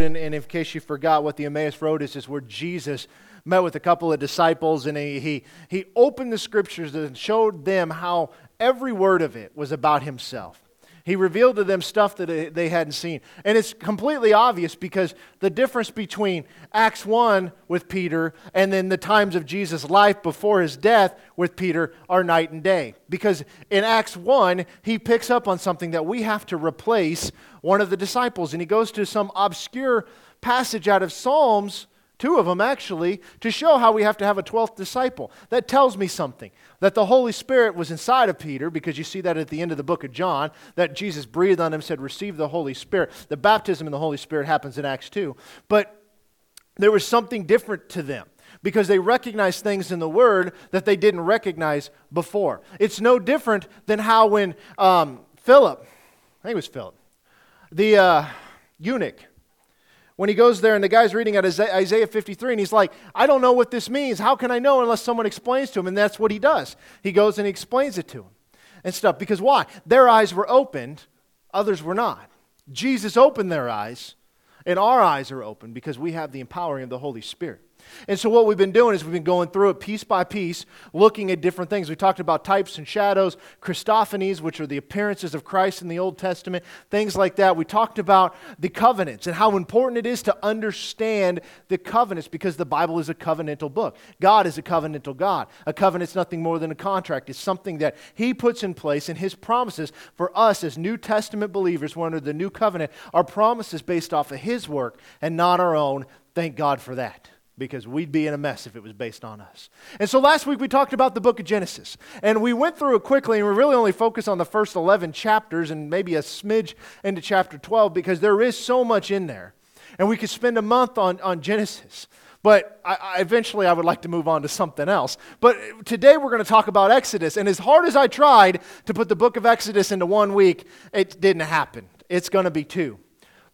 And, and in case you forgot what the Emmaus Road is, is where Jesus met with a couple of disciples and he, he, he opened the scriptures and showed them how every word of it was about himself. He revealed to them stuff that they hadn't seen. And it's completely obvious because the difference between Acts 1 with Peter and then the times of Jesus' life before his death with Peter are night and day. Because in Acts 1, he picks up on something that we have to replace one of the disciples. And he goes to some obscure passage out of Psalms two of them actually, to show how we have to have a 12th disciple. That tells me something. That the Holy Spirit was inside of Peter, because you see that at the end of the book of John, that Jesus breathed on him, said, Receive the Holy Spirit. The baptism in the Holy Spirit happens in Acts 2. But there was something different to them because they recognized things in the Word that they didn't recognize before. It's no different than how when um, Philip, I think it was Philip, the uh, eunuch, when he goes there and the guy's reading at Isaiah 53 and he's like, I don't know what this means. How can I know unless someone explains to him? And that's what he does. He goes and he explains it to him and stuff. Because why? Their eyes were opened, others were not. Jesus opened their eyes, and our eyes are open because we have the empowering of the Holy Spirit. And so, what we've been doing is we've been going through it piece by piece, looking at different things. We talked about types and shadows, Christophanies, which are the appearances of Christ in the Old Testament, things like that. We talked about the covenants and how important it is to understand the covenants because the Bible is a covenantal book. God is a covenantal God. A covenant's nothing more than a contract, it's something that He puts in place, and His promises for us as New Testament believers, we're under the new covenant, are promises based off of His work and not our own. Thank God for that because we'd be in a mess if it was based on us. And so last week we talked about the book of Genesis. And we went through it quickly, and we really only focused on the first 11 chapters and maybe a smidge into chapter 12 because there is so much in there. And we could spend a month on, on Genesis. But I, I eventually I would like to move on to something else. But today we're going to talk about Exodus. And as hard as I tried to put the book of Exodus into one week, it didn't happen. It's going to be two.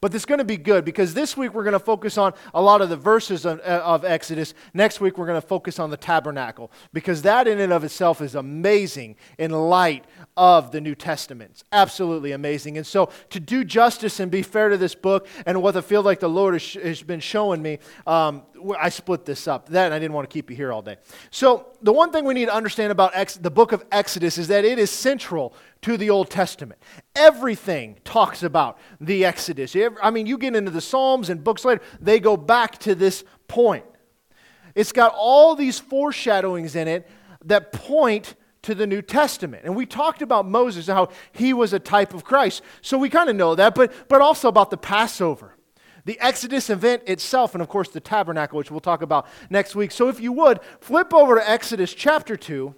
But it's going to be good because this week we're going to focus on a lot of the verses of, of, Exodus. Next week we're going to focus on the tabernacle because that in and of itself is amazing in light of the New Testament. It's absolutely amazing. And so to do justice and be fair to this book and what I feel like the Lord has, has been showing me, um, I split this up. That I didn't want to keep you here all day. So the one thing we need to understand about Ex- the book of Exodus is that it is central to the Old Testament. Everything talks about the Exodus. I mean, you get into the Psalms and books later, they go back to this point. It's got all these foreshadowings in it that point to the New Testament. And we talked about Moses and how he was a type of Christ. So we kind of know that, but, but also about the Passover the Exodus event itself, and of course the tabernacle, which we'll talk about next week. So if you would, flip over to Exodus chapter 2,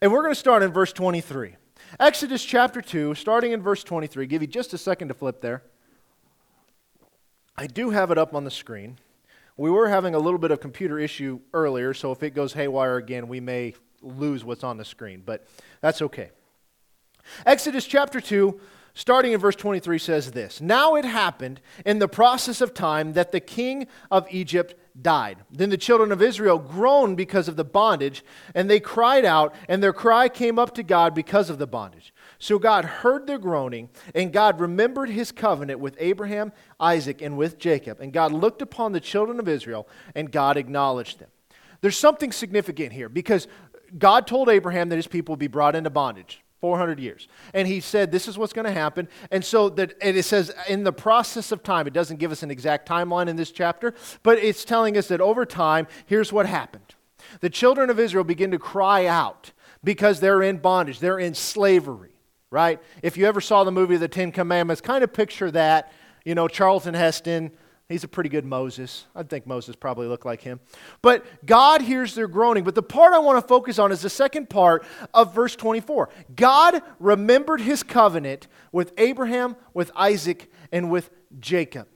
and we're going to start in verse 23. Exodus chapter 2, starting in verse 23. Give you just a second to flip there. I do have it up on the screen. We were having a little bit of computer issue earlier, so if it goes haywire again, we may lose what's on the screen, but that's okay. Exodus chapter 2, starting in verse 23, says this Now it happened in the process of time that the king of Egypt died. Then the children of Israel groaned because of the bondage, and they cried out, and their cry came up to God because of the bondage. So God heard their groaning, and God remembered his covenant with Abraham, Isaac, and with Jacob. And God looked upon the children of Israel, and God acknowledged them. There's something significant here because God told Abraham that his people would be brought into bondage. 400 years. And he said, This is what's going to happen. And so that, and it says, in the process of time, it doesn't give us an exact timeline in this chapter, but it's telling us that over time, here's what happened. The children of Israel begin to cry out because they're in bondage, they're in slavery, right? If you ever saw the movie The Ten Commandments, kind of picture that. You know, Charlton Heston, He's a pretty good Moses. I think Moses probably looked like him. But God hears their groaning. But the part I want to focus on is the second part of verse 24. God remembered his covenant with Abraham, with Isaac, and with Jacob.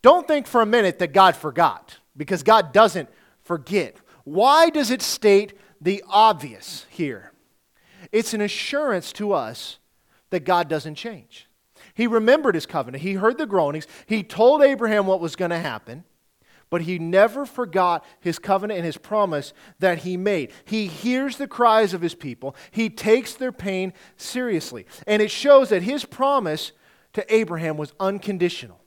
Don't think for a minute that God forgot, because God doesn't forget. Why does it state the obvious here? It's an assurance to us that God doesn't change. He remembered his covenant. He heard the groanings. He told Abraham what was going to happen, but he never forgot his covenant and his promise that he made. He hears the cries of his people, he takes their pain seriously. And it shows that his promise to Abraham was unconditional.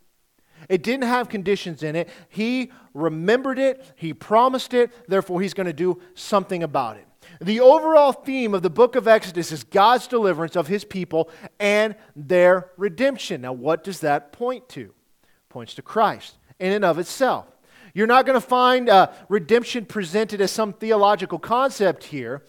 It didn't have conditions in it. He remembered it, he promised it, therefore, he's going to do something about it. The overall theme of the book of Exodus is God's deliverance of his people and their redemption. Now, what does that point to? Points to Christ in and of itself. You're not going to find uh, redemption presented as some theological concept here,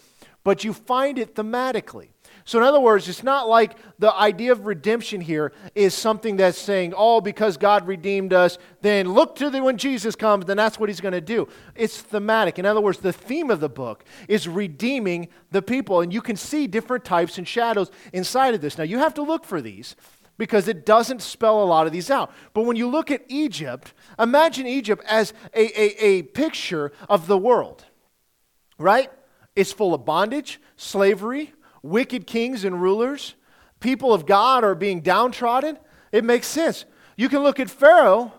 but you find it thematically. So, in other words, it's not like the idea of redemption here is something that's saying, oh, because God redeemed us, then look to the, when Jesus comes, then that's what he's going to do. It's thematic. In other words, the theme of the book is redeeming the people. And you can see different types and shadows inside of this. Now, you have to look for these because it doesn't spell a lot of these out. But when you look at Egypt, imagine Egypt as a, a, a picture of the world, right? It's full of bondage, slavery, wicked kings and rulers, people of God are being downtrodden, it makes sense. You can look at Pharaoh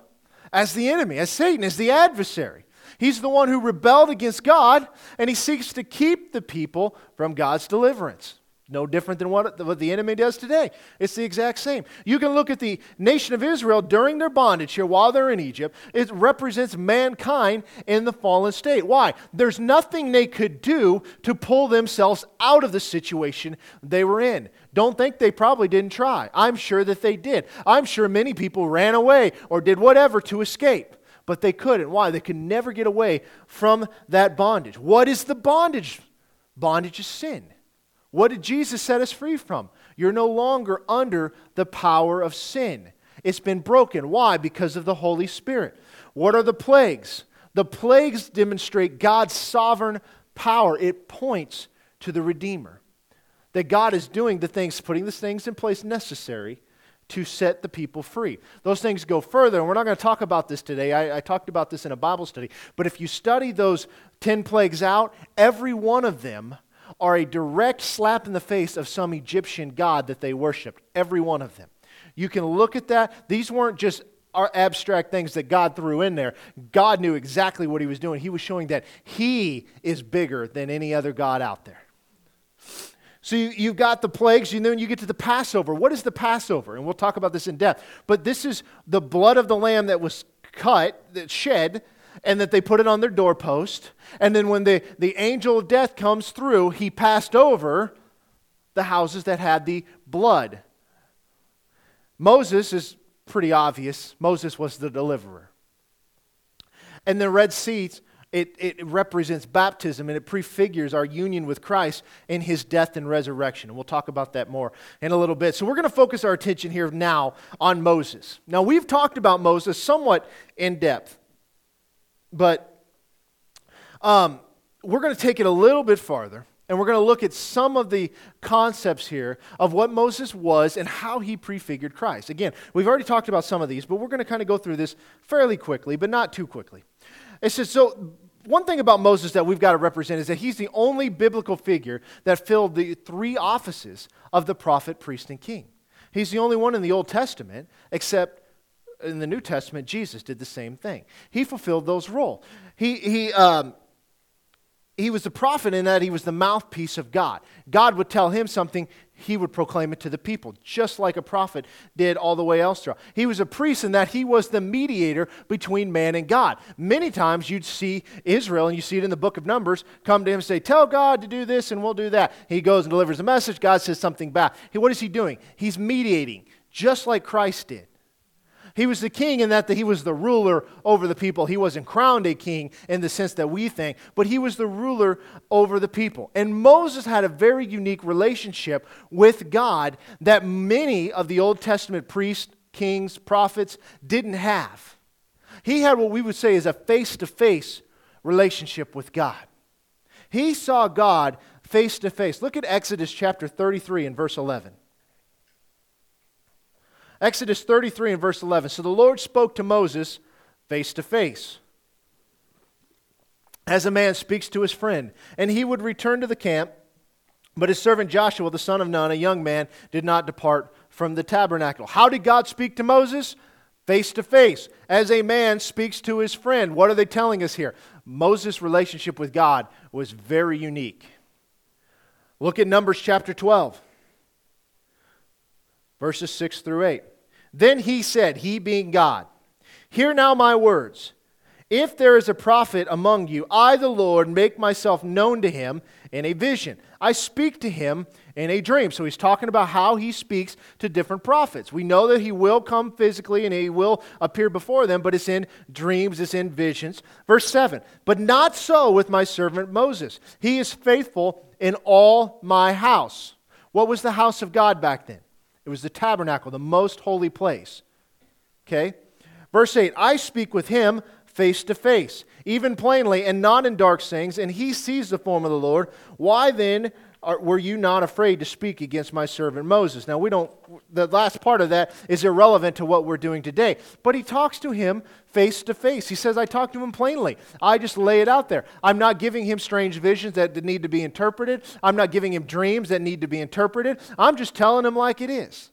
as the enemy, as Satan, as the adversary. He's the one who rebelled against God, and he seeks to keep the people from God's deliverance. No different than what, what the enemy does today. It's the exact same. You can look at the nation of Israel during their bondage here while they're in Egypt. It represents mankind in the fallen state. Why? There's nothing they could do to pull themselves out of the situation they were in. Don't think they probably didn't try. I'm sure that they did. I'm sure many people ran away or did whatever to escape. But they couldn't. Why? They could never get away from that bondage. What is the bondage? Bondage is sin. What did Jesus set us free from? You're no longer under the power of sin. It's been broken. Why? Because of the Holy Spirit. What are the plagues? The plagues demonstrate God's sovereign power. It points to the Redeemer. That God is doing the things, putting the things in place necessary to set the people free. Those things go further, and we're not going to talk about this today. I, I, talked about this in a Bible study. But if you study those 10 plagues out, every one of them are a direct slap in the face of some Egyptian god that they worshiped, every one of them. You can look at that. These weren't just our abstract things that God threw in there. God knew exactly what he was doing. He was showing that he is bigger than any other God out there. So you, have got the plagues, and then you get to the Passover. What is the Passover? And we'll talk about this in depth. But this is the blood of the lamb that was cut, that shed, and that they put it on their doorpost. And then when the, the angel of death comes through, he passed over the houses that had the blood. Moses is pretty obvious. Moses was the deliverer. And the Red Sea, it, it represents baptism and it prefigures our union with Christ in his death and resurrection. And we'll talk about that more in a little bit. So we're going to focus our attention here now on Moses. Now, we've talked about Moses somewhat in depth. But um, we're going to take it a little bit farther. And we're going to look at some of the concepts here of what Moses was and how he prefigured Christ. Again, we've already talked about some of these, but we're going to kind of go through this fairly quickly, but not too quickly. It says, so one thing about Moses that we've got to represent is that he's the only biblical figure that filled the three offices of the prophet, priest, and king. He's the only one in the Old Testament, except in the New Testament, Jesus did the same thing. He fulfilled those roles. He, he, um, he was the prophet in that he was the mouthpiece of God. God would tell him something, he would proclaim it to the people, just like a prophet did all the way else through. He was a priest in that he was the mediator between man and God. Many times you'd see Israel, and you see it in the book of Numbers, come to him and say, Tell God to do this and we'll do that. He goes and delivers a message, God says something back. What is he doing? He's mediating, just like Christ did. He was the king in that he was the ruler over the people. He wasn't crowned a king in the sense that we think, but he was the ruler over the people. And Moses had a very unique relationship with God that many of the Old Testament priests, kings, prophets didn't have. He had what we would say is a face to face relationship with God. He saw God face to face. Look at Exodus chapter 33 and verse 11. Exodus 33 and verse 11. So the Lord spoke to Moses face to face, as a man speaks to his friend. And he would return to the camp, but his servant Joshua, the son of Nun, a young man, did not depart from the tabernacle. How did God speak to Moses? Face to face, as a man speaks to his friend. What are they telling us here? Moses' relationship with God was very unique. Look at Numbers chapter 12 verses 6 through 8. Then he said, He being God, Hear now my words. If there is a prophet among you, I, the Lord, make myself known to him in a vision. I speak to him in a dream. So he's talking about how he speaks to different prophets. We know that he will come physically and he will appear before them, but it's in dreams, it's in visions. Verse 7 But not so with my servant Moses. He is faithful in all my house. What was the house of God back then? It was the tabernacle, the most holy place. Okay? Verse 8 I speak with him face to face, even plainly, and not in dark sayings, and he sees the form of the Lord. Why then are, were you not afraid to speak against my servant Moses? Now, we don't, the last part of that is irrelevant to what we're doing today. But he talks to him face to face. He says, I talk to him plainly. I just lay it out there. I'm not giving him strange visions that need to be interpreted, I'm not giving him dreams that need to be interpreted. I'm just telling him like it is.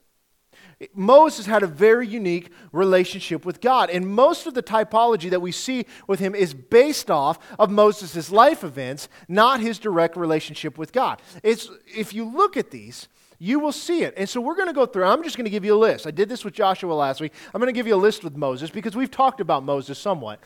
Moses had a very unique relationship with God. And most of the typology that we see with him is based off of Moses' life events, not his direct relationship with God. It's, if you look at these, you will see it. And so we're going to go through. I'm just going to give you a list. I did this with Joshua last week. I'm going to give you a list with Moses because we've talked about Moses somewhat.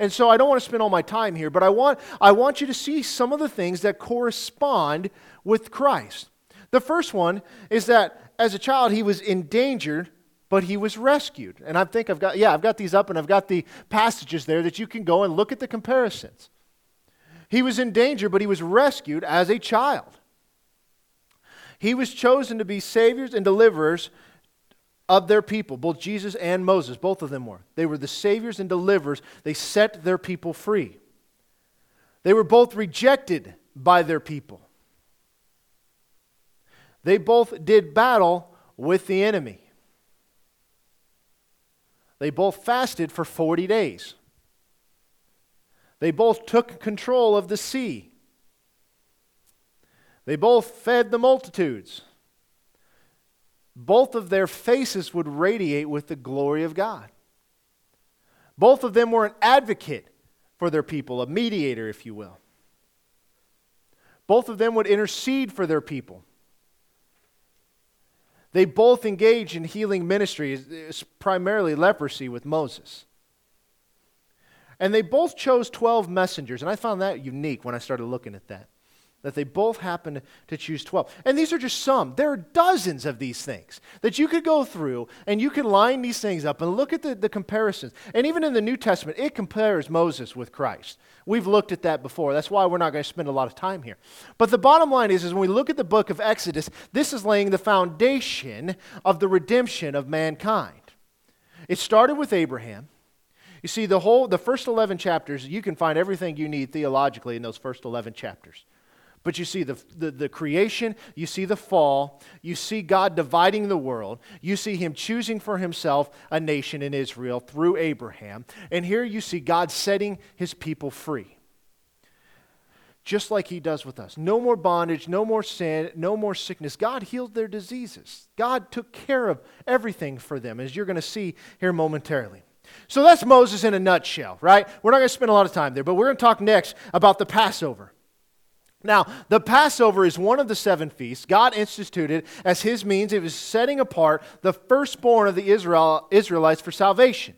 And so I don't want to spend all my time here, but I want, I want you to see some of the things that correspond with Christ. The first one is that as a child, he was endangered, but he was rescued. And I think I've got, yeah, I've got these up and I've got the passages there that you can go and look at the comparisons. He was in danger, but he was rescued as a child. He was chosen to be saviors and deliverers of their people, both Jesus and Moses, both of them were. They were the saviors and deliverers. They set their people free. They were both rejected by their people. They both did battle with the enemy. They both fasted for 40 days. They both took control of the sea. They both fed the multitudes. Both of their faces would radiate with the glory of God. Both of them were an advocate for their people, a mediator, if you will. Both of them would intercede for their people. They both engaged in healing ministries, primarily leprosy with Moses. And they both chose 12 messengers, and I found that unique when I started looking at that that they both happen to choose 12. And these are just some. There are dozens of these things that you could go through and you can line these things up and look at the, the comparisons. And even in the New Testament, it compares Moses with Christ. We've looked at that before. That's why we're not going to spend a lot of time here. But the bottom line is, is when we look at the book of Exodus, this is laying the foundation of the redemption of mankind. It started with Abraham. You see, the whole, the first 11 chapters, you can find everything you need theologically in those first 11 chapters. But you see the, the, the, creation, you see the fall, you see God dividing the world, you see Him choosing for Himself a nation in Israel through Abraham, and here you see God setting His people free. Just like He does with us. No more bondage, no more sin, no more sickness. God healed their diseases. God took care of everything for them, as you're going to see here momentarily. So that's Moses in a nutshell, right? We're not going to spend a lot of time there, but we're going to talk next about the Passover. Now, the Passover is one of the seven feasts God instituted as his means of setting apart the firstborn of the Israel, Israelites for salvation.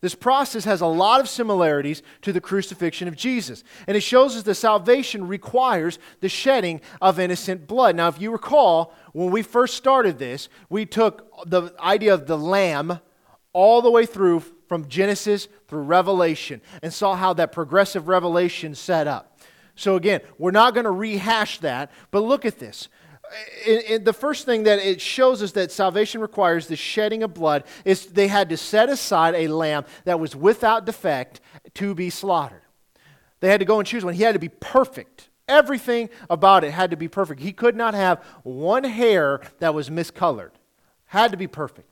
This process has a lot of similarities to the crucifixion of Jesus. And it shows us that salvation requires the shedding of innocent blood. Now, if you recall, when we first started this, we took the idea of the lamb all the way through from Genesis through Revelation and saw how that progressive revelation set up. So, again, we're not going to rehash that, but look at this. In, in the first thing that it shows us that salvation requires the shedding of blood is they had to set aside a lamb that was without defect to be slaughtered. They had to go and choose one. He had to be perfect. Everything about it had to be perfect. He could not have one hair that was miscolored. Had to be perfect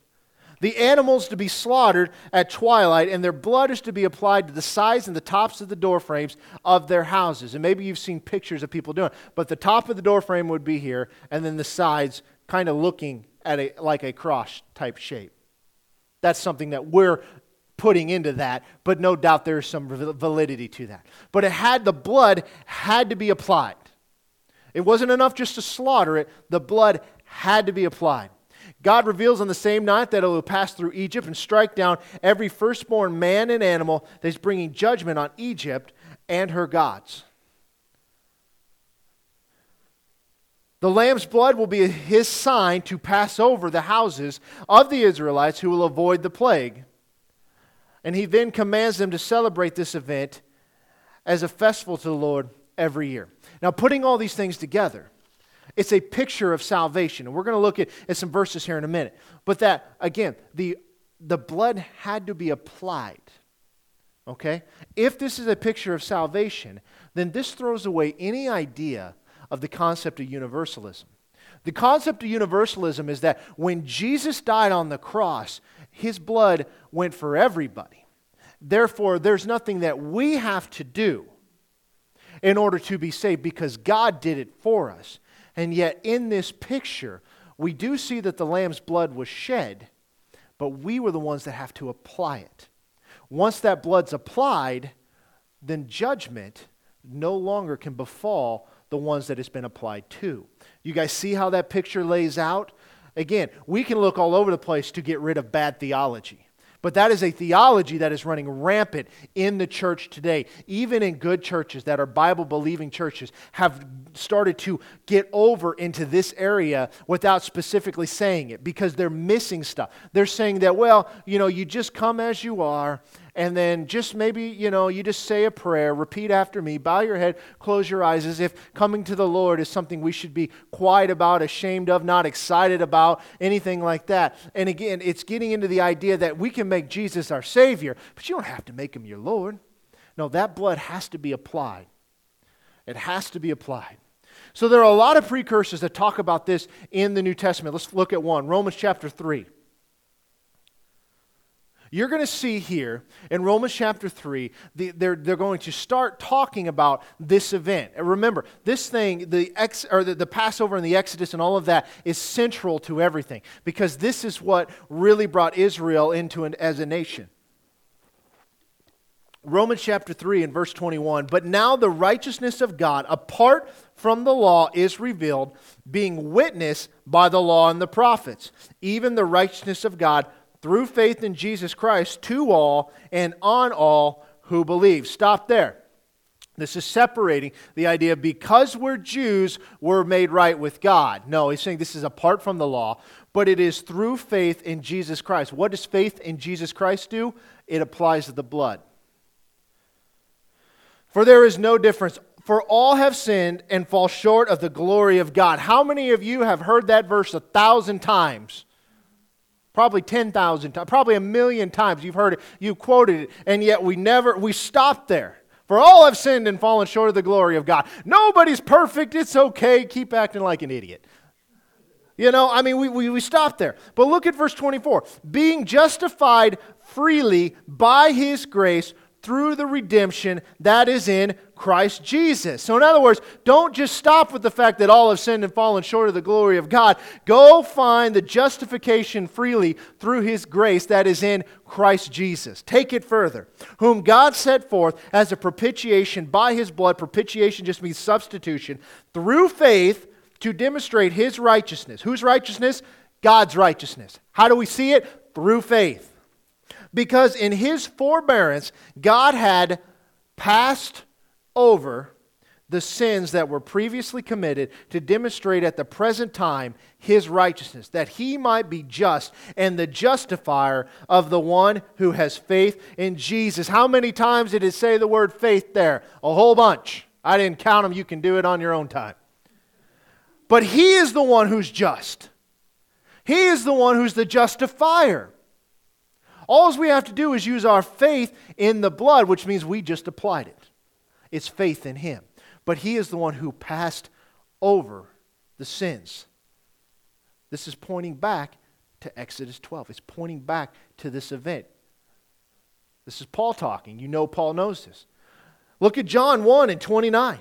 the animals to be slaughtered at twilight, and their blood is to be applied to the sides and the tops of the door frames of their houses. And maybe you've seen pictures of people doing it, but the top of the door frame would be here, and then the sides kind of looking at a, like a cross type shape. That's something that we're putting into that, but no doubt there's some validity to that. But it had the blood had to be applied. It wasn't enough just to slaughter it, the blood had to be applied. God reveals on the same night that it will pass through Egypt and strike down every firstborn man and animal that is bringing judgment on Egypt and her gods. The lamb's blood will be his sign to pass over the houses of the Israelites who will avoid the plague. And he then commands them to celebrate this event as a festival to the Lord every year. Now, putting all these things together, it's a picture of salvation. And we're going to look at, at some verses here in a minute. But that, again, the, the blood had to be applied. Okay? If this is a picture of salvation, then this throws away any idea of the concept of universalism. The concept of universalism is that when Jesus died on the cross, his blood went for everybody. Therefore, there's nothing that we have to do in order to be saved because God did it for us. And yet, in this picture, we do see that the Lamb's blood was shed, but we were the ones that have to apply it. Once that blood's applied, then judgment no longer can befall the ones that it's been applied to. You guys see how that picture lays out? Again, we can look all over the place to get rid of bad theology. But that is a theology that is running rampant in the church today. Even in good churches that are Bible believing churches have started to get over into this area without specifically saying it because they're missing stuff. They're saying that, well, you know, you just come as you are and then just maybe, you know, you just say a prayer, repeat after me, bow your head, close your eyes, as if coming to the Lord is something we should be quiet about, ashamed of, not excited about, anything like that. And again, it's getting into the idea that we can make Jesus our Savior, but you don't have to make him your Lord. No, that blood has to be applied. It has to be applied. So there are a lot of precursors that talk about this in the New Testament. Let's look at one Romans chapter 3 you're going to see here in Romans chapter 3, the, they're, they're going to start talking about this event. And remember, this thing, the, ex, or the, the Passover and the Exodus and all of that is central to everything because this is what really brought Israel into an, as a nation. Romans chapter 3 and verse 21 But now the righteousness of God, apart from the law, is revealed, being witnessed by the law and the prophets, even the righteousness of God through faith in Jesus Christ to all and on all who believe. Stop there. This is separating the idea because we're Jews, we're made right with God. No, he's saying this is apart from the law, but it is through faith in Jesus Christ. What does faith in Jesus Christ do? It applies to the blood. For there is no difference. For all have sinned and fall short of the glory of God. How many of you have heard that verse a thousand times? Probably 10,000 times, probably a million times you've heard it, you've quoted it, and yet we never, we stopped there. For all have sinned and fallen short of the glory of God. Nobody's perfect. It's okay. Keep acting like an idiot. You know, I mean, we, we, we stop there. But look at verse 24. Being justified freely by his grace through the redemption that is in Christ Jesus. So, in other words, don't just stop with the fact that all have sinned and fallen short of the glory of God. Go find the justification freely through His grace that is in Christ Jesus. Take it further. Whom God set forth as a propitiation by His blood. Propitiation just means substitution. Through faith to demonstrate His righteousness. Whose righteousness? God's righteousness. How do we see it? Through faith because in his forbearance, God had passed over the sins that were previously committed to demonstrate at the present time his righteousness, that he might be just and the justifier of the one who has faith in Jesus. How many times did it say the word faith there? A whole bunch. I didn't count them. You can do it on your own time. But he is the one who's just. He is the one who's the justifier. All we have to do is use our faith in the blood, which means we just applied it. It's faith in Him. But He is the one who passed over the sins. This is pointing back to Exodus 12. It's pointing back to this event. This is Paul talking. You know Paul knows this. Look at John 1 and 29.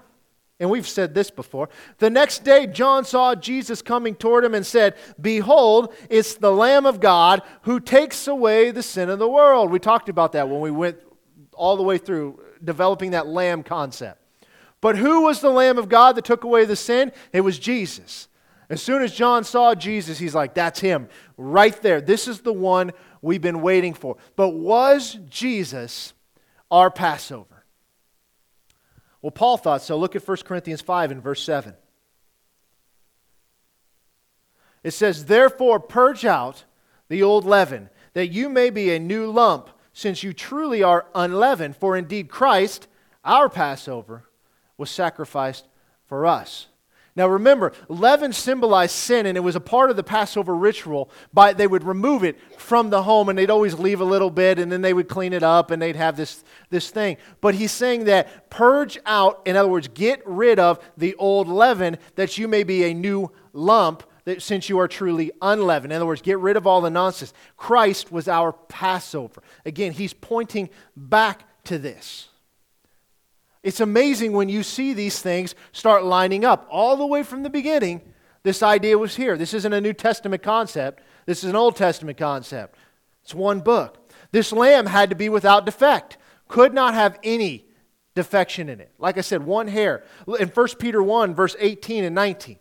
And we've said this before. The next day, John saw Jesus coming toward him and said, Behold, it's the Lamb of God who takes away the sin of the world. We talked about that when we went all the way through developing that lamb concept. But who was the Lamb of God that took away the sin? It was Jesus. As soon as John saw Jesus, he's like, that's him right there. This is the one we've been waiting for. But was Jesus our Passover? Well, Paul thought so. Look at 1 Corinthians 5 and verse 7. It says, Therefore, purge out the old leaven, that you may be a new lump, since you truly are unleavened. For indeed, Christ, our Passover, was sacrificed for us. Now remember, leaven symbolized sin, and it was a part of the Passover ritual. By they would remove it from the home, and they'd always leave a little bit, and then they would clean it up, and they'd have this, this thing. But he's saying that purge out, in other words, get rid of the old leaven, that you may be a new lump, that since you are truly unleavened. In other words, get rid of all the nonsense. Christ was our Passover. Again, he's pointing back to this. It's amazing when you see these things start lining up. All the way from the beginning, this idea was here. This isn't a New Testament concept, this is an Old Testament concept. It's one book. This lamb had to be without defect, could not have any defection in it. Like I said, one hair. In 1 Peter 1, verse 18 and 19.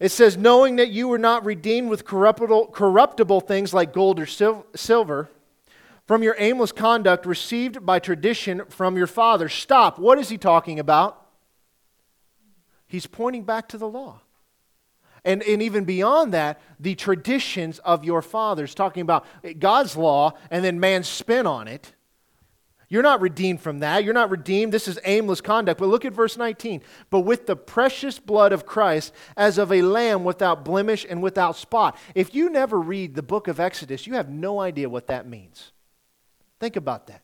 It says, knowing that you were not redeemed with corruptible, corruptible things like gold or sil- silver from your aimless conduct received by tradition from your father. Stop. What is he talking about? He's pointing back to the law. And, and even beyond that, the traditions of your fathers, talking about God's law and then man's spin on it. You're not redeemed from that. You're not redeemed. This is aimless conduct. But look at verse 19. But with the precious blood of Christ, as of a lamb without blemish and without spot. If you never read the book of Exodus, you have no idea what that means. Think about that.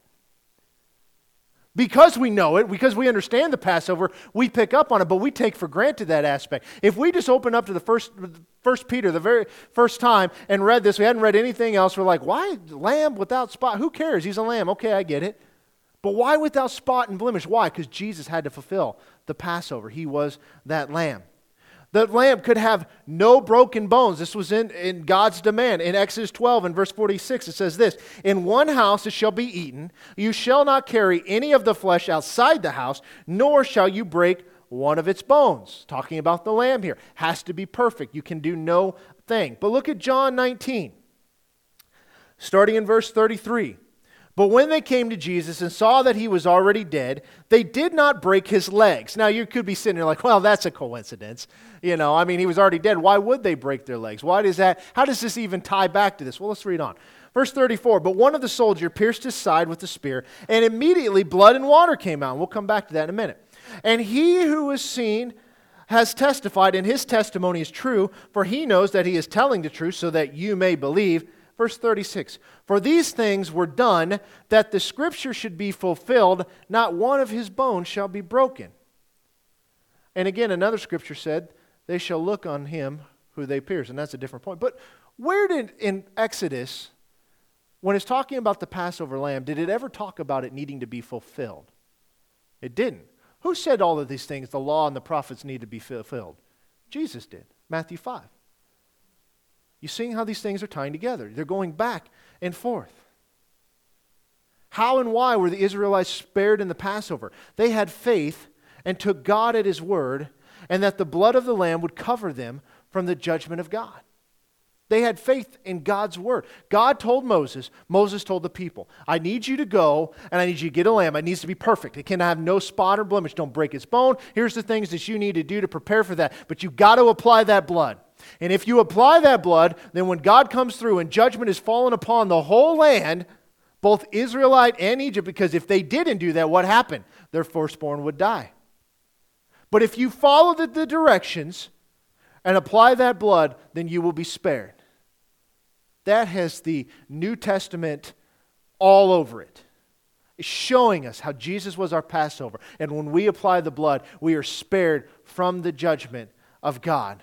Because we know it, because we understand the Passover, we pick up on it, but we take for granted that aspect. If we just open up to the first, first Peter, the very first time, and read this, we hadn't read anything else, we're like, why lamb without spot? Who cares? He's a lamb. Okay, I get it. But why without spot and blemish? Why? Because Jesus had to fulfill the Passover. He was that lamb. The lamb could have no broken bones. This was in, in God's demand. In Exodus 12 and verse 46, it says this In one house it shall be eaten. You shall not carry any of the flesh outside the house, nor shall you break one of its bones. Talking about the lamb here. Has to be perfect. You can do no thing. But look at John 19, starting in verse 33. But when they came to Jesus and saw that he was already dead, they did not break his legs. Now, you could be sitting there like, well, that's a coincidence. You know, I mean, he was already dead. Why would they break their legs? Why does that, how does this even tie back to this? Well, let's read on. Verse 34 But one of the soldiers pierced his side with a spear, and immediately blood and water came out. We'll come back to that in a minute. And he who was seen has testified, and his testimony is true, for he knows that he is telling the truth, so that you may believe. Verse 36 For these things were done that the scripture should be fulfilled, not one of his bones shall be broken. And again, another scripture said, They shall look on him who they pierce. And that's a different point. But where did in Exodus, when it's talking about the Passover lamb, did it ever talk about it needing to be fulfilled? It didn't. Who said all of these things, the law and the prophets need to be fulfilled? Jesus did. Matthew 5. You seeing how these things are tying together? They're going back and forth. How and why were the Israelites spared in the Passover? They had faith and took God at His word, and that the blood of the Lamb would cover them from the judgment of God. They had faith in God's word. God told Moses, Moses told the people, I need you to go and I need you to get a lamb. It needs to be perfect. It can have no spot or blemish. Don't break its bone. Here's the things that you need to do to prepare for that. But you've got to apply that blood. And if you apply that blood, then when God comes through and judgment is fallen upon the whole land, both Israelite and Egypt, because if they didn't do that, what happened? Their firstborn would die. But if you follow the, the directions and apply that blood, then you will be spared. That has the New Testament all over it showing us how Jesus was our Passover. And when we apply the blood, we are spared from the judgment of God.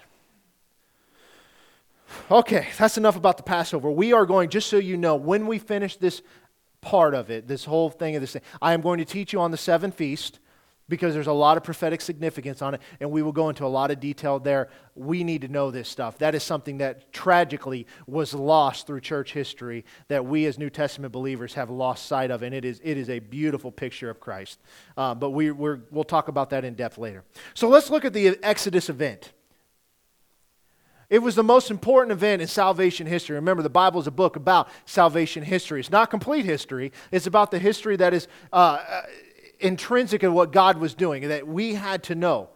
Okay, that's enough about the Passover. We are going, just so you know, when we finish this part of it, this whole thing of this thing, I am going to teach you on the seven feast because there's a lot of prophetic significance on it, and we will go into a lot of detail there. We need to know this stuff. That is something that tragically was lost through church history that we as New Testament believers have lost sight of, and it is, it is a beautiful picture of Christ. Uh, but we, we're, we'll talk about that in depth later. So let's look at the Exodus event. It was the most important event in salvation history. Remember, the Bible is a book about salvation history. It's not complete history, it's about the history that is uh, uh intrinsic in what God was doing, that we had to know.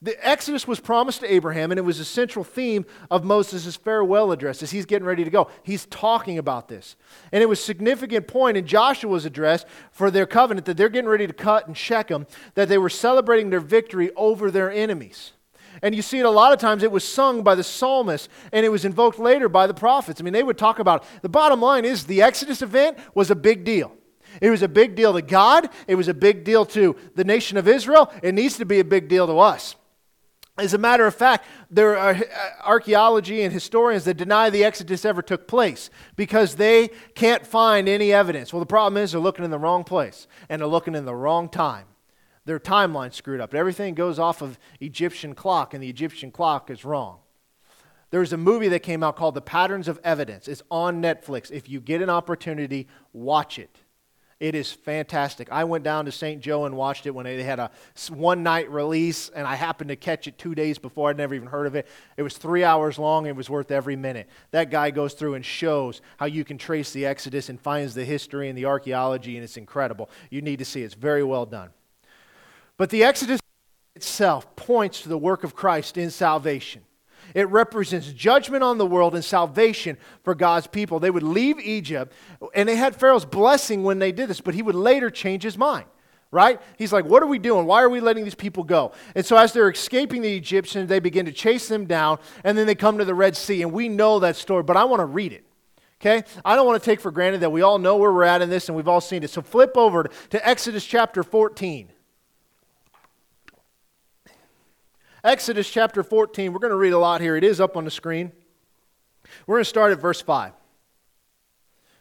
The Exodus was promised to Abraham, and it was a central theme of Moses' farewell address as he's getting ready to go. He's talking about this. And it was a significant point in Joshua's address for their covenant that they're getting ready to cut and Shechem, that they were celebrating their victory over their enemies. And you see it a lot of times, it was sung by the psalmist and it was invoked later by the prophets. I mean, they would talk about it. The bottom line is the Exodus event was a big deal. It was a big deal to God, it was a big deal to the nation of Israel. It needs to be a big deal to us. As a matter of fact, there are uh, archaeology and historians that deny the Exodus ever took place because they can't find any evidence. Well, the problem is they're looking in the wrong place and they're looking in the wrong time. Their timeline screwed up. Everything goes off of Egyptian clock, and the Egyptian clock is wrong. There's a movie that came out called The Patterns of Evidence. It's on Netflix. If you get an opportunity, watch it. It is fantastic. I went down to St. Joe and watched it when they had a one night release, and I happened to catch it two days before. I'd never even heard of it. It was three hours long. It was worth every minute. That guy goes through and shows how you can trace the Exodus and finds the history and the archaeology, and it's incredible. You need to see it. It's very well done. But the Exodus itself points to the work of Christ in salvation. It represents judgment on the world and salvation for God's people. They would leave Egypt, and they had Pharaoh's blessing when they did this, but he would later change his mind right? He's like, What are we doing? Why are we letting these people go? And so, as they're escaping the Egyptians, they begin to chase them down, and then they come to the Red Sea. And we know that story, but I want to read it. Okay? I don't want to take for granted that we all know where we're at in this and we've all seen it. So, flip over to Exodus chapter 14. Exodus chapter 14, we're going to read a lot here. It is up on the screen. We're going to start at verse 5.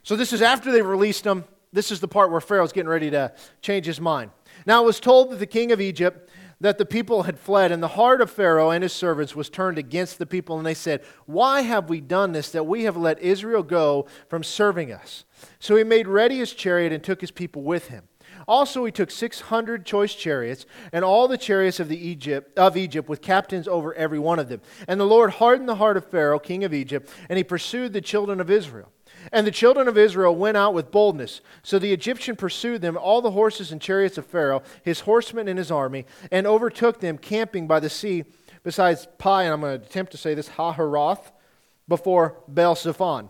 So, this is after they've released them. This is the part where Pharaoh's getting ready to change his mind. Now, it was told that the king of Egypt that the people had fled, and the heart of Pharaoh and his servants was turned against the people, and they said, Why have we done this, that we have let Israel go from serving us? So he made ready his chariot and took his people with him. Also, he took 600 choice chariots and all the chariots of, the Egypt, of Egypt with captains over every one of them. And the Lord hardened the heart of Pharaoh, king of Egypt, and he pursued the children of Israel. And the children of Israel went out with boldness. So the Egyptian pursued them, all the horses and chariots of Pharaoh, his horsemen and his army, and overtook them camping by the sea besides Pi, and I'm going to attempt to say this, Hahiroth, before Baal Zephon.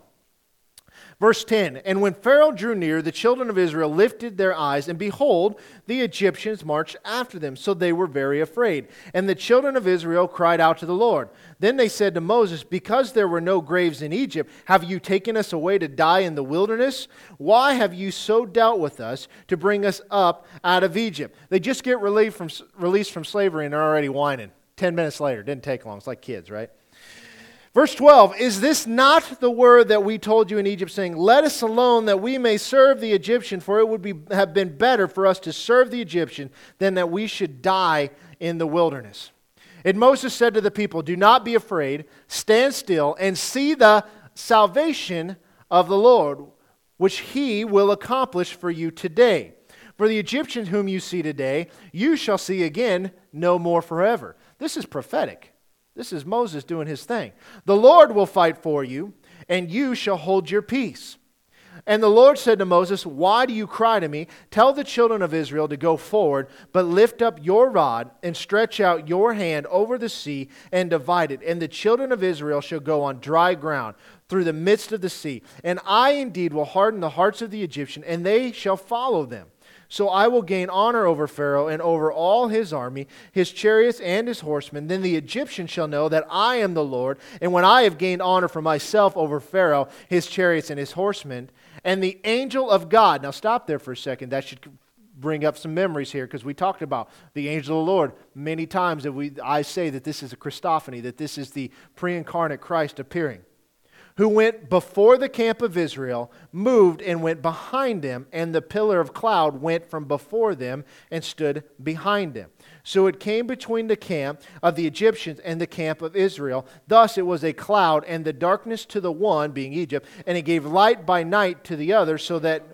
Verse 10 And when Pharaoh drew near, the children of Israel lifted their eyes, and behold, the Egyptians marched after them. So they were very afraid. And the children of Israel cried out to the Lord. Then they said to Moses, Because there were no graves in Egypt, have you taken us away to die in the wilderness? Why have you so dealt with us to bring us up out of Egypt? They just get relieved from, released from slavery and they're already whining. Ten minutes later. Didn't take long. It's like kids, right? Verse 12 Is this not the word that we told you in Egypt, saying, Let us alone that we may serve the Egyptian, for it would be, have been better for us to serve the Egyptian than that we should die in the wilderness? And Moses said to the people, Do not be afraid, stand still, and see the salvation of the Lord, which he will accomplish for you today. For the Egyptians whom you see today, you shall see again no more forever. This is prophetic. This is Moses doing his thing. The Lord will fight for you, and you shall hold your peace. And the Lord said to Moses, Why do you cry to me? Tell the children of Israel to go forward, but lift up your rod and stretch out your hand over the sea and divide it. And the children of Israel shall go on dry ground through the midst of the sea. And I indeed will harden the hearts of the Egyptian, and they shall follow them. So I will gain honor over Pharaoh and over all his army, his chariots and his horsemen. Then the Egyptians shall know that I am the Lord. And when I have gained honor for myself over Pharaoh, his chariots, and his horsemen, and the angel of God. Now stop there for a second. That should bring up some memories here because we talked about the angel of the Lord many times that we I say that this is a Christophany, that this is the pre-incarnate Christ appearing who went before the camp of Israel, moved and went behind them, and the pillar of cloud went from before them and stood behind them. So it came between the camp of the Egyptians and the camp of Israel. Thus it was a cloud and the darkness to the one, being Egypt, and it gave light by night to the other, so that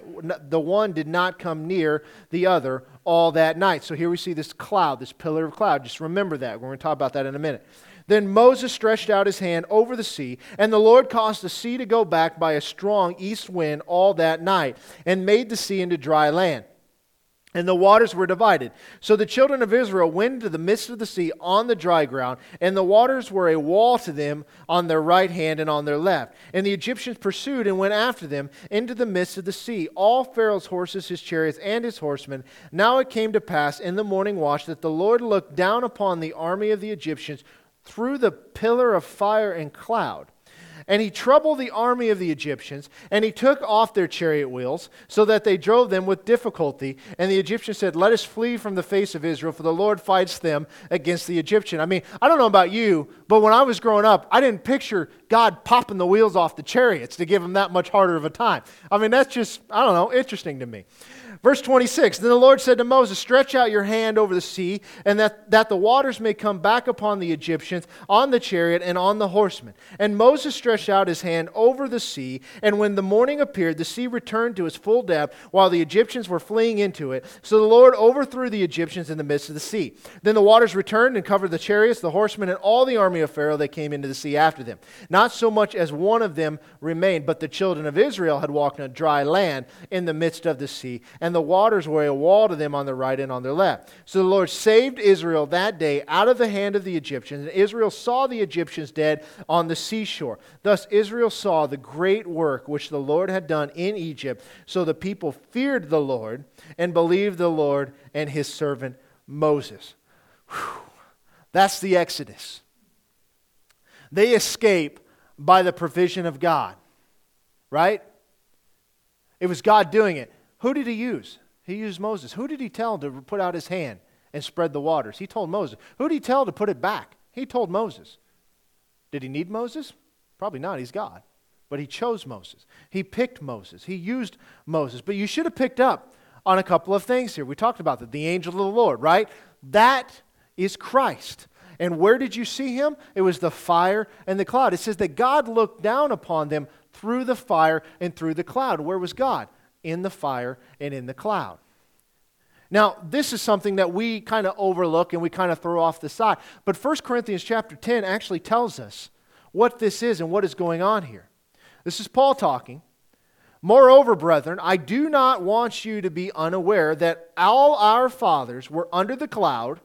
the one did not come near the other all that night. So here we see this cloud, this pillar of cloud. Just remember that. We're going to talk about that in a minute. Then Moses stretched out his hand over the sea, and the Lord caused the sea to go back by a strong east wind all that night, and made the sea into dry land and the waters were divided. So the children of Israel went into the midst of the sea on the dry ground, and the waters were a wall to them on their right hand and on their left. And the Egyptians pursued and went after them into the midst of the sea, all Pharaoh's horses, his chariots, and his horsemen. Now it came to pass in the morning watch that the Lord looked down upon the army of the Egyptians through the pillar of fire and cloud and he troubled the army of the Egyptians, and he took off their chariot wheels, so that they drove them with difficulty. And the Egyptians said, Let us flee from the face of Israel, for the Lord fights them against the Egyptian. I mean, I don't know about you, but when I was growing up, I didn't picture God popping the wheels off the chariots to give them that much harder of a time. I mean, that's just, I don't know, interesting to me. Verse 26 Then the Lord said to Moses, Stretch out your hand over the sea, and that, that the waters may come back upon the Egyptians, on the chariot, and on the horsemen. And Moses stretched out his hand over the sea, and when the morning appeared, the sea returned to its full depth, while the Egyptians were fleeing into it. So the Lord overthrew the Egyptians in the midst of the sea. Then the waters returned and covered the chariots, the horsemen, and all the army of Pharaoh that came into the sea after them. Not so much as one of them remained, but the children of Israel had walked on dry land in the midst of the sea. The waters were a wall to them on their right and on their left. So the Lord saved Israel that day out of the hand of the Egyptians, and Israel saw the Egyptians dead on the seashore. Thus Israel saw the great work which the Lord had done in Egypt. So the people feared the Lord and believed the Lord and his servant Moses. Whew. That's the Exodus. They escape by the provision of God, right? It was God doing it. Who did he use? He used Moses. Who did he tell to put out his hand and spread the waters? He told Moses. Who did he tell to put it back? He told Moses. Did he need Moses? Probably not. He's God. But he chose Moses. He picked Moses. He used Moses. But you should have picked up on a couple of things here. We talked about that. The angel of the Lord, right? That is Christ. And where did you see him? It was the fire and the cloud. It says that God looked down upon them through the fire and through the cloud. Where was God? In the fire and in the cloud. Now, this is something that we kind of overlook and we kind of throw off the side. But 1 Corinthians chapter 10 actually tells us what this is and what is going on here. This is Paul talking. Moreover, brethren, I do not want you to be unaware that all our fathers were under the cloud,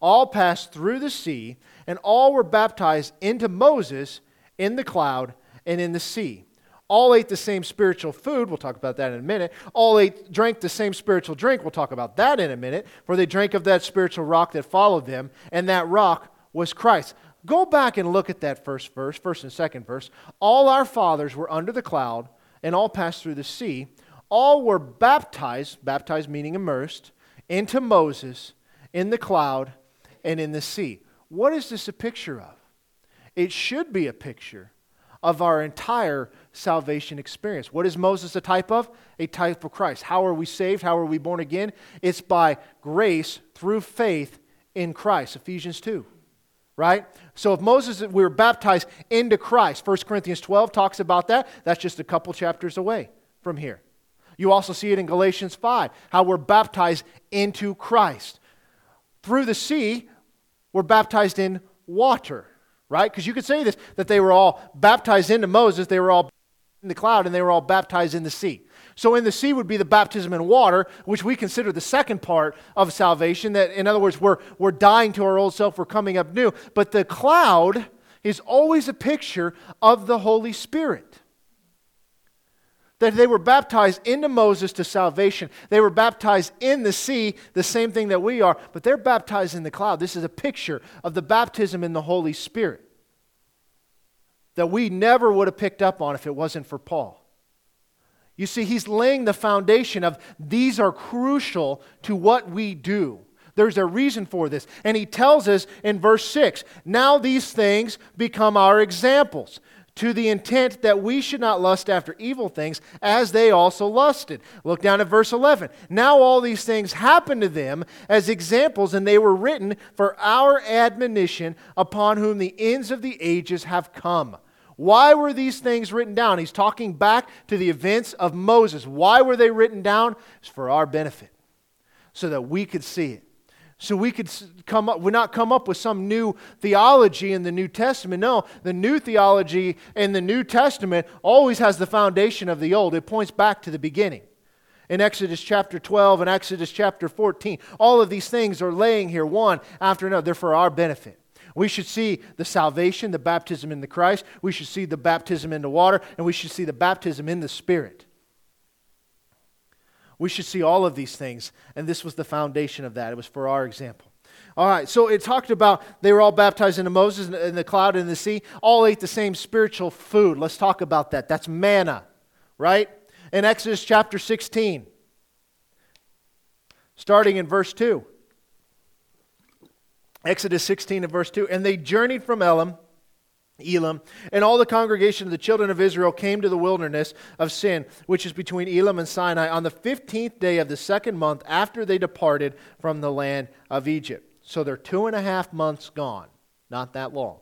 all passed through the sea, and all were baptized into Moses in the cloud and in the sea all ate the same spiritual food. We'll talk about that in a minute. All ate, drank the same spiritual drink. We'll talk about that in a minute. For they drank of that spiritual rock that followed them, and that rock was Christ. Go back and look at that first verse, first and second verse. All our fathers were under the cloud and all passed through the sea. All were baptized, baptized meaning immersed, into Moses in the cloud and in the sea. What is this a picture of? It should be a picture of our entire salvation experience. What is Moses a type of? A type of Christ. How are we saved? How are we born again? It's by grace through faith in Christ. Ephesians 2. Right? So if Moses, we were baptized into Christ, 1 Corinthians 12 talks about that. That's just a couple chapters away from here. You also see it in Galatians 5, how we're baptized into Christ. Through the sea, we're baptized in water right? Because you could say this that they were all baptized into Moses, they were all in the cloud, and they were all baptized in the sea. So in the sea would be the baptism in water, which we consider the second part of salvation. That, in other words, we're, we're dying to our old self, we're coming up new. But the cloud is always a picture of the Holy Spirit that they were baptized into Moses to salvation. They were baptized in the sea, the same thing that we are, but they're baptized in the cloud. This is a picture of the baptism in the Holy Spirit that we never would have picked up on if it wasn't for Paul. You see, he's laying the foundation of these are crucial to what we do. There's a reason for this. And he tells us in verse 6 now these things become our examples to the intent that we should not lust after evil things as they also lusted. Look down at verse 11. Now all these things happened to them as examples, and they were written for our admonition upon whom the ends of the ages have come. Why were these things written down? He's talking back to the events of Moses. Why were they written down? It's for our benefit, so that we could see it So we could come up, we not come up with some new theology in the New Testament. No, the new theology in the New Testament always has the foundation of the old. It points back to the beginning. In Exodus chapter 12 and Exodus chapter 14, all of these things are laying here one after another. They're for our benefit. We should see the salvation, the baptism in the Christ. We should see the baptism in the water, and we should see the baptism in the Spirit. We should see all of these things, and this was the foundation of that. It was for our example. All right, so it talked about they were all baptized into Moses in the cloud and the sea, all ate the same spiritual food. Let's talk about that. That's manna, right? In Exodus chapter 16, starting in verse 2. Exodus 16 and verse 2. And they journeyed from Elim Elim, and all the congregation of the children of Israel came to the wilderness of Sin, which is between Elim and Sinai, on the 15th day of the second month after they departed from the land of Egypt. So they're two and a half months gone, not that long.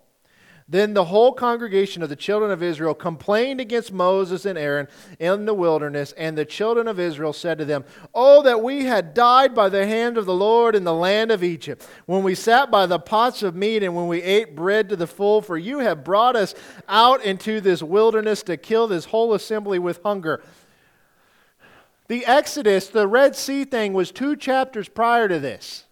Then the whole congregation of the children of Israel complained against Moses and Aaron in the wilderness, and the children of Israel said to them, Oh, that we had died by the hand of the Lord in the land of Egypt, when we sat by the pots of meat and when we ate bread to the full, for you have brought us out into this wilderness to kill this whole assembly with hunger. The Exodus, the Red Sea thing, was two chapters prior to this.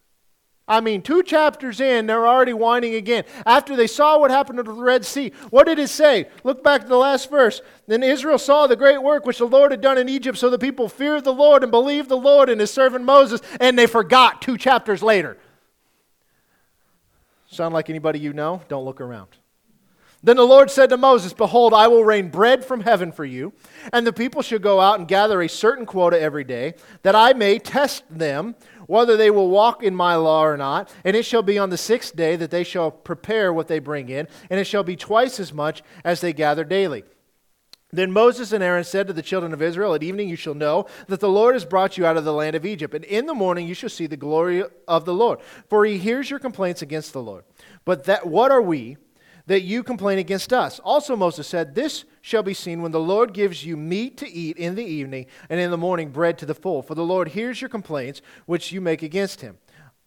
I mean, two chapters in, they're already whining again. After they saw what happened to the Red Sea, what did it say? Look back to the last verse. Then Israel saw the great work which the Lord had done in Egypt, so the people feared the Lord and believed the Lord and his servant Moses, and they forgot two chapters later. Sound like anybody you know? Don't look around. Then the Lord said to Moses, Behold, I will rain bread from heaven for you, and the people shall go out and gather a certain quota every day, that I may test them whether they will walk in my law or not. And it shall be on the sixth day that they shall prepare what they bring in, and it shall be twice as much as they gather daily. Then Moses and Aaron said to the children of Israel, At evening you shall know that the Lord has brought you out of the land of Egypt, and in the morning you shall see the glory of the Lord. For he hears your complaints against the Lord. But that what are we? That you complain against us. Also, Moses said, This shall be seen when the Lord gives you meat to eat in the evening, and in the morning bread to the full. For the Lord hears your complaints which you make against him.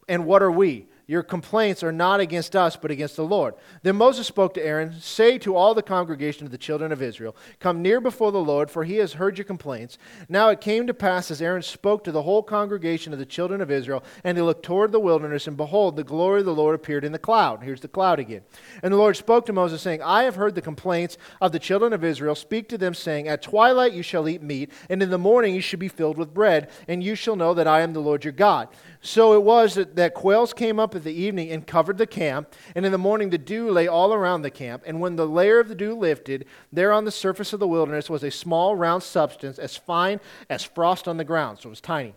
And what are we? Your complaints are not against us, but against the Lord. Then Moses spoke to Aaron, Say to all the congregation of the children of Israel, Come near before the Lord, for he has heard your complaints. Now it came to pass, as Aaron spoke to the whole congregation of the children of Israel, and he looked toward the wilderness, and behold, the glory of the Lord appeared in the cloud. Here's the cloud again. And the Lord spoke to Moses, saying, I have heard the complaints of the children of Israel. Speak to them, saying, At twilight you shall eat meat, and in the morning you shall be filled with bread, and you shall know that I am the Lord your God. So it was that, that quails came up at the evening and covered the camp, and in the morning the dew lay all around the camp. And when the layer of the dew lifted, there on the surface of the wilderness was a small round substance as fine as frost on the ground. So it was tiny.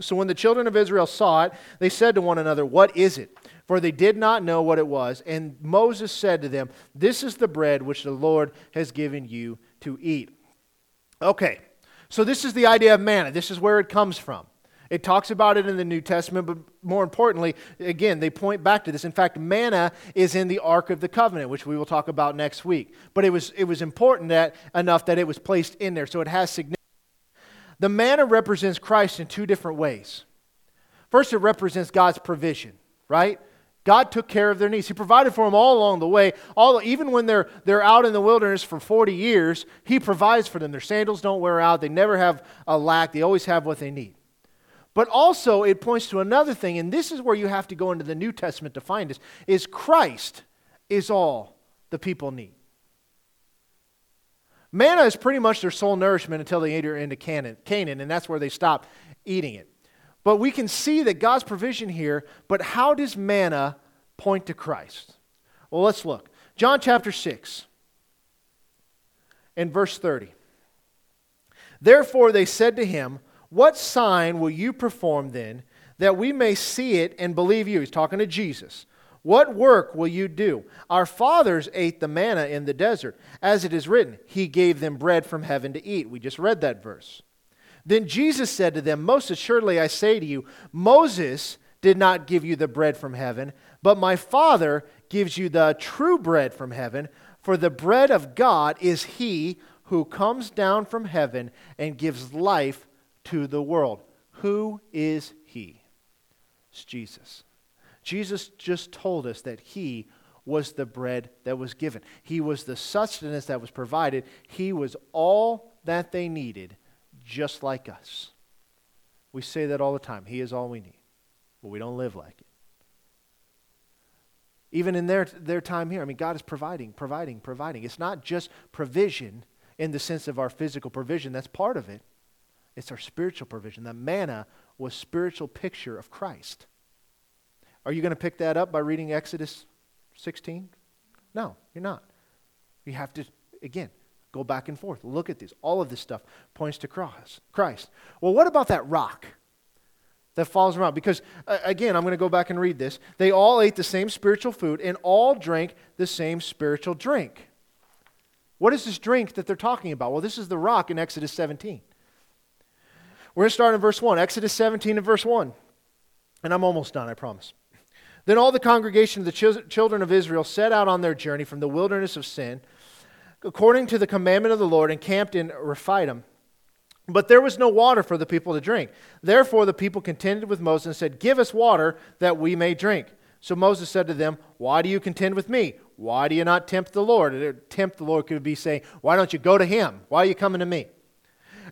So when the children of Israel saw it, they said to one another, What is it? For they did not know what it was. And Moses said to them, This is the bread which the Lord has given you to eat. Okay, so this is the idea of manna. This is where it comes from. It talks about it in the New Testament, but more importantly, again, they point back to this. In fact, manna is in the Ark of the Covenant, which we will talk about next week. But it was, it was important that, enough that it was placed in there, so it has significance. The manna represents Christ in two different ways. First, it represents God's provision, right? God took care of their needs. He provided for them all along the way. All, even when they're, they're out in the wilderness for 40 years, He provides for them. Their sandals don't wear out. They never have a lack. They always have what they need. But also, it points to another thing, and this is where you have to go into the New Testament to find this, is Christ is all the people need. Manna is pretty much their sole nourishment until they enter into Canaan, and that's where they stop eating it. But we can see that God's provision here, but how does manna point to Christ? Well, let's look. John chapter 6 and verse 30. Therefore they said to him, what sign will you perform then that we may see it and believe you? He's talking to Jesus. What work will you do? Our fathers ate the manna in the desert. As it is written, He gave them bread from heaven to eat. We just read that verse. Then Jesus said to them, Most assuredly I say to you, Moses did not give you the bread from heaven, but my Father gives you the true bread from heaven. For the bread of God is He who comes down from heaven and gives life to the world. Who is he? It's Jesus. Jesus just told us that he was the bread that was given. He was the sustenance that was provided. He was all that they needed, just like us. We say that all the time. He is all we need. But we don't live like it. Even in their, their time here, I mean, God is providing, providing, providing. It's not just provision in the sense of our physical provision, that's part of it. It's our spiritual provision. That manna was spiritual picture of Christ. Are you going to pick that up by reading Exodus 16? No, you're not. You have to, again, go back and forth. Look at this. All of this stuff points to cross, Christ. Well, what about that rock? that falls around. Because, uh, again, I'm going to go back and read this. They all ate the same spiritual food and all drank the same spiritual drink. What is this drink that they're talking about? Well, this is the rock in Exodus 17. We're going to start in verse 1. Exodus 17 and verse 1. And I'm almost done, I promise. Then all the congregation of the ch- children of Israel set out on their journey from the wilderness of sin, according to the commandment of the Lord, and camped in Rephidim. But there was no water for the people to drink. Therefore, the people contended with Moses and said, Give us water that we may drink. So Moses said to them, Why do you contend with me? Why do you not tempt the Lord? Tempt the Lord could be saying, Why don't you go to him? Why are you coming to me?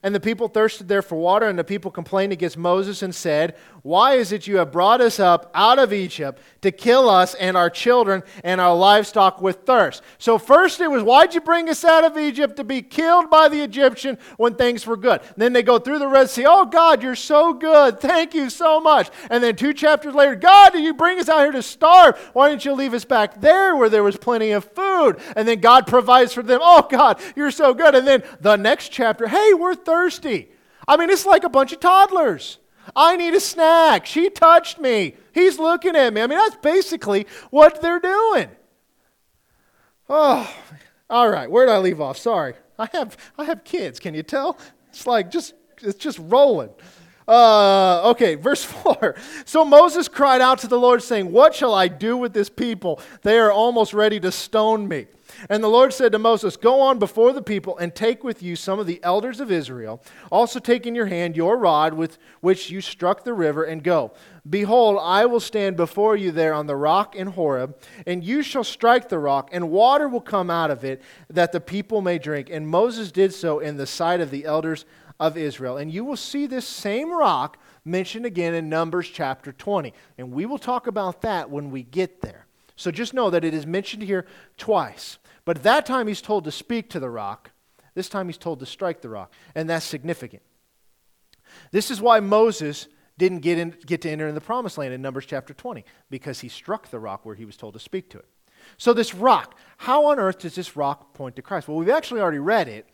And the people thirsted there for water, and the people complained against Moses and said, Why is it you have brought us up out of Egypt to kill us and our children and our livestock with thirst? So, first it was, Why'd you bring us out of Egypt to be killed by the Egyptian when things were good? And then they go through the Red Sea, Oh, God, you're so good. Thank you so much. And then two chapters later, God, did you bring us out here to starve? Why didn't you leave us back there where there was plenty of food? And then God provides for them, Oh, God, you're so good. And then the next chapter, Hey, we're thirsty. I mean, it's like a bunch of toddlers. I need a snack. She touched me. He's looking at me. I mean, that's basically what they're doing. Oh, all right. Where did I leave off? Sorry. I have I have kids. Can you tell? It's like just it's just rolling. Uh, okay, verse 4. So Moses cried out to the Lord, saying, What shall I do with this people? They are almost ready to stone me. And the Lord said to Moses, Go on before the people and take with you some of the elders of Israel. Also take in your hand your rod with which you struck the river, and go. Behold, I will stand before you there on the rock in Horeb, and you shall strike the rock, and water will come out of it, that the people may drink. And Moses did so in the sight of the elders of Israel. And you will see this same rock mentioned again in Numbers chapter 20. And we will talk about that when we get there. So just know that it is mentioned here twice. But that time he's told to speak to the rock. This time he's told to strike the rock. And that's significant. This is why Moses didn't get, in, get to enter in the promised land in Numbers chapter 20, because he struck the rock where he was told to speak to it. So, this rock, how on earth does this rock point to Christ? Well, we've actually already read it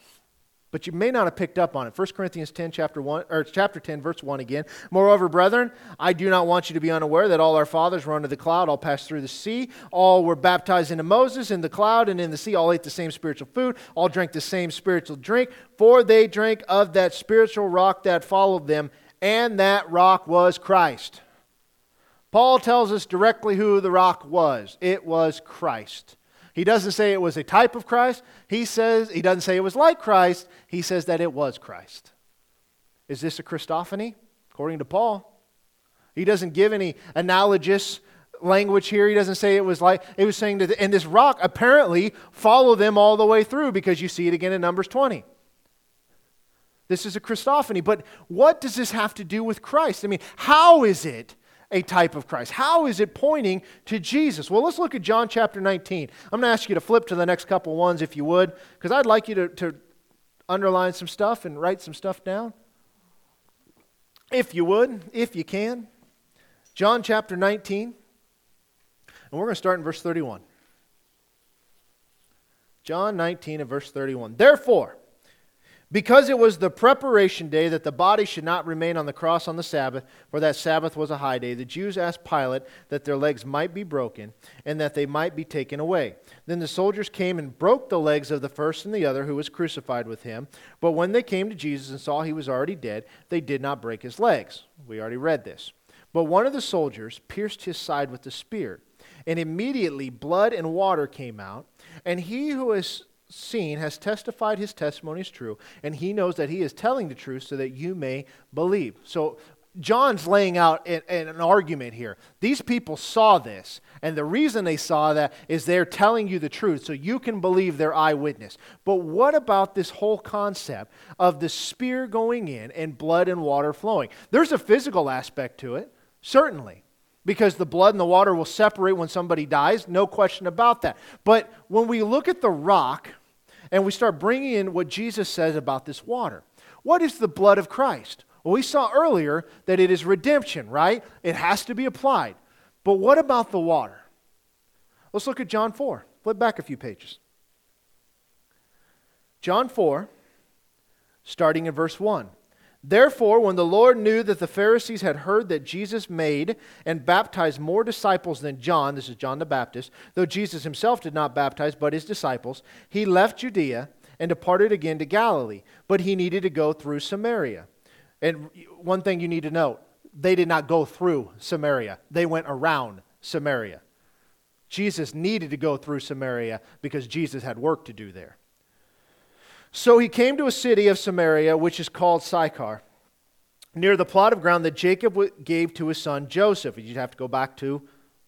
but you may not have picked up on it. 1 Corinthians 10, chapter 1, or chapter 10, verse 1 again. Moreover, brethren, I do not want you to be unaware that all our fathers were under the cloud, all passed through the sea, all were baptized into Moses in the cloud and in the sea, all ate the same spiritual food, all drank the same spiritual drink, for they drank of that spiritual rock that followed them, and that rock was Christ. Paul tells us directly who the rock was. It was Christ. He doesn't say it was a type of Christ. He says he doesn't say it was like Christ. He says that it was Christ. Is this a Christophany? According to Paul. He doesn't give any analogous language here. He doesn't say it was like it was saying that and this rock apparently follow them all the way through because you see it again in Numbers 20. This is a Christophany. But what does this have to do with Christ? I mean, how is it a type of Christ? How is it pointing to Jesus? Well, let's look at John chapter 19. I'm going to ask you to flip to the next couple ones if you would, because I'd like you to, to underline some stuff and write some stuff down. If you would, if you can. John chapter 19. And we're going to start in verse 31. John 19 and verse 31. Therefore, because it was the preparation day that the body should not remain on the cross on the Sabbath, for that Sabbath was a high day, the Jews asked Pilate that their legs might be broken and that they might be taken away. Then the soldiers came and broke the legs of the first and the other who was crucified with him. But when they came to Jesus and saw he was already dead, they did not break his legs. We already read this. But one of the soldiers pierced his side with a spear, and immediately blood and water came out, and he who is seen has testified his testimony is true, and he knows that he is telling the truth so that you may believe. So John's laying out an, an, argument here. These people saw this, and the reason they saw that is they're telling you the truth, so you can believe their eyewitness. But what about this whole concept of the spear going in and blood and water flowing? There's a physical aspect to it, certainly, because the blood and the water will separate when somebody dies, no question about that. But when we look at the rock and we start bringing in what Jesus says about this water, what is the blood of Christ? Well, we saw earlier that it is redemption, right? It has to be applied. But what about the water? Let's look at John 4. Flip back a few pages. John 4, starting in verse 1. Therefore, when the Lord knew that the Pharisees had heard that Jesus made and baptized more disciples than John, this is John the Baptist, though Jesus himself did not baptize but his disciples, he left Judea and departed again to Galilee. But he needed to go through Samaria. And one thing you need to note they did not go through Samaria, they went around Samaria. Jesus needed to go through Samaria because Jesus had work to do there. So he came to a city of Samaria, which is called Sychar, near the plot of ground that Jacob gave to his son Joseph. You'd have to go back to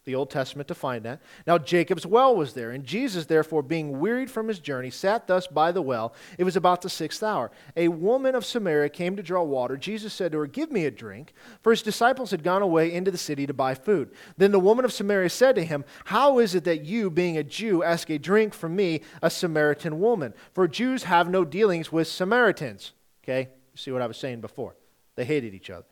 the Old Testament to find that. Now Jacob's well was there, and Jesus, therefore, being wearied from his journey, sat thus by the well. It was about the sixth hour. A woman of Samaria came to draw water. Jesus said to her, Give me a drink, for his disciples had gone away into the city to buy food. Then the woman of Samaria said to him, How is it that you, being a Jew, ask a drink from me, a Samaritan woman? For Jews have no dealings with Samaritans. Okay, see what I was saying before? They hated each other.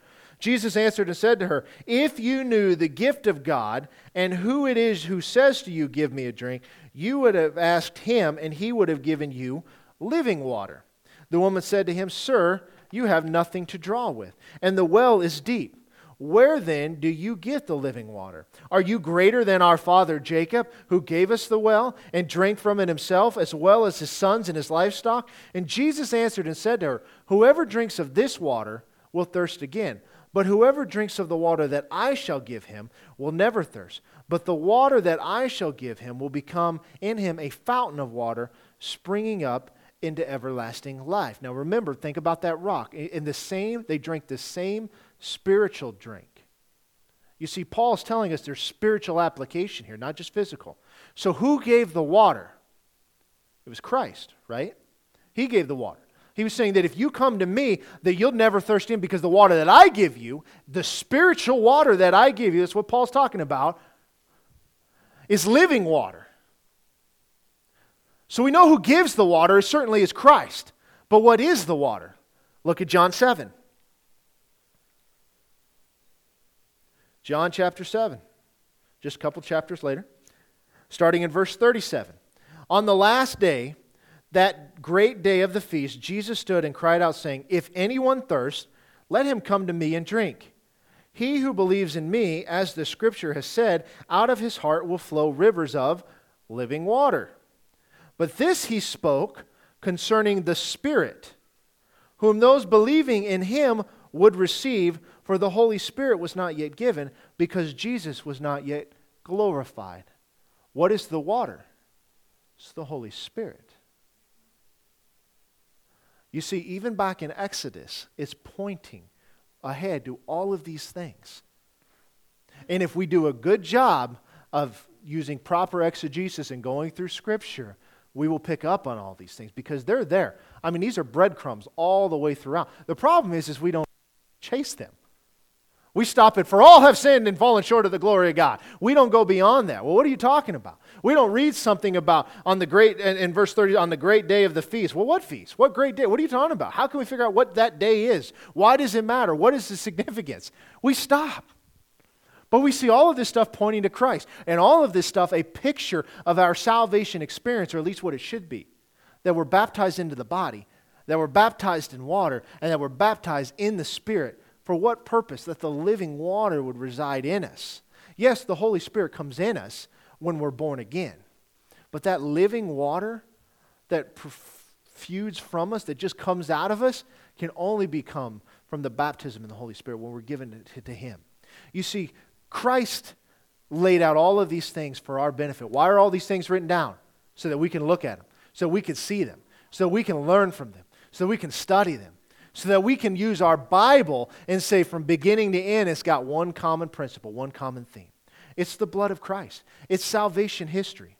Jesus answered and said to her, If you knew the gift of God and who it is who says to you, Give me a drink, you would have asked him, and he would have given you living water. The woman said to him, Sir, you have nothing to draw with, and the well is deep. Where then do you get the living water? Are you greater than our father Jacob, who gave us the well and drank from it himself, as well as his sons and his livestock? And Jesus answered and said to her, Whoever drinks of this water will thirst again. But whoever drinks of the water that I shall give him will never thirst. But the water that I shall give him will become in him a fountain of water springing up into everlasting life. Now remember, think about that rock. In the same, they drink the same spiritual drink. You see, Paul is telling us there's spiritual application here, not just physical. So who gave the water? It was Christ, right? He gave the water. He was saying that if you come to me, that you'll never thirst in because the water that I give you, the spiritual water that I give you, that's what Paul's talking about, is living water. So we know who gives the water certainly is Christ. But what is the water? Look at John 7. John chapter 7, just a couple chapters later, starting in verse 37. On the last day, that great day of the feast, Jesus stood and cried out, saying, If anyone thirsts, let him come to me and drink. He who believes in me, as the scripture has said, out of his heart will flow rivers of living water. But this he spoke concerning the Spirit, whom those believing in him would receive, for the Holy Spirit was not yet given, because Jesus was not yet glorified. What is the water? It's the Holy Spirit. You see, even back in Exodus, it's pointing ahead to all of these things. And if we do a good job of using proper exegesis and going through Scripture, we will pick up on all these things because they're there. I mean, these are breadcrumbs all the way throughout. The problem is, is we don't chase them. We stop it, for all have sinned and fallen short of the glory of God. We don't go beyond that. Well, what are you talking about? We don't read something about on the great, in, verse 30, on the great day of the feast. Well, what feast? What great day? What are you talking about? How can we figure out what that day is? Why does it matter? What is the significance? We stop. But we see all of this stuff pointing to Christ, and all of this stuff a picture of our salvation experience, or at least what it should be. That we're baptized into the body, that we're baptized in water, and that we're baptized in the Spirit for what purpose? That the living water would reside in us. Yes, the Holy Spirit comes in us when we're born again. But that living water that feuds from us, that just comes out of us, can only become from the baptism in the Holy Spirit when we're given to, to Him. You see, Christ laid out all of these things for our benefit. Why are all these things written down? So that we can look at them, so we can see them, so we can learn from them, so we can study them, so that we can use our Bible and say from beginning to end, it's got one common principle, one common theme. It's the blood of Christ, it's salvation history.